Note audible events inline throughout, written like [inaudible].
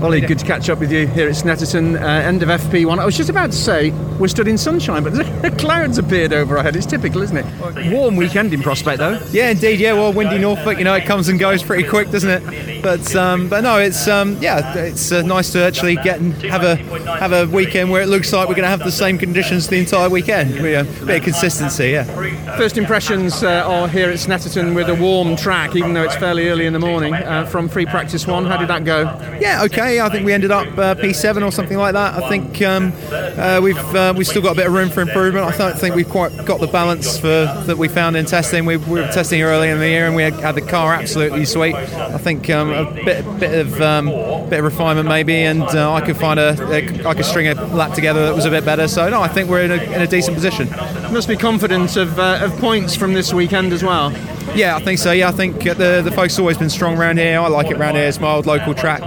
Ollie, good to catch up with you here at Snetterton, uh, end of FP1. I was just about to say we're stood in sunshine, but [laughs] the clouds appeared over our head. It's typical, isn't it? Warm weekend in prospect, though. Yeah, indeed. Yeah, well, windy Norfolk, you know, it comes and goes pretty quick, doesn't it? But um, but no, it's um, yeah, it's uh, nice to actually get and have a have a weekend where it looks like we're going to have the same conditions the entire weekend. We, a bit of consistency, yeah. First impressions uh, are here at Snetterton with a warm track, even though it's fairly early in the morning. Uh, from free practice one, how did that go? Yeah, okay. I think we ended up uh, P7 or something like that. I think um, uh, we've uh, we've still got a bit of room for improvement. I don't think we've quite got the balance for that we found in testing. We, we were testing early in the year and we had, the car absolutely sweet. I think um, a bit bit of um, bit of refinement maybe, and uh, I could find a, a I could string a lap together that was a bit better. So no, I think we're in a, in a decent position. Must be confident of, uh, of points from this weekend as well. Yeah, I think so. Yeah, I think the the Focus always been strong around here. I like it around here. It's my old local track,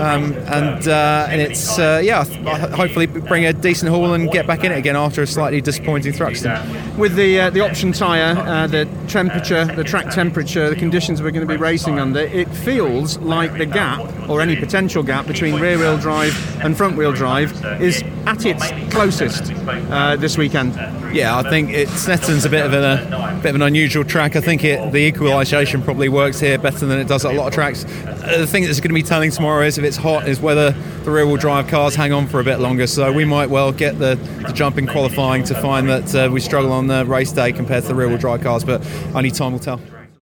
um, and uh, and it's uh, yeah. Hopefully, bring a decent haul and get back in it again after a slightly disappointing Thruxton. With the uh, the option tyre, uh, the temperature, the track temperature, the conditions we're going to be racing under, it feels like the gap or any potential gap between rear wheel drive and front wheel drive is at its closest uh, this weekend. Yeah, I think it, Snetterton's a bit of a bit of an unusual track. I think it, the equalisation probably works here better than it does at a lot of tracks. Uh, the thing that's going to be telling tomorrow is if it's hot, is whether the rear wheel drive cars hang on for a bit longer. So we might well get the, the jump in qualifying to find that uh, we struggle on the race day compared to the rear wheel drive cars, but only time will tell.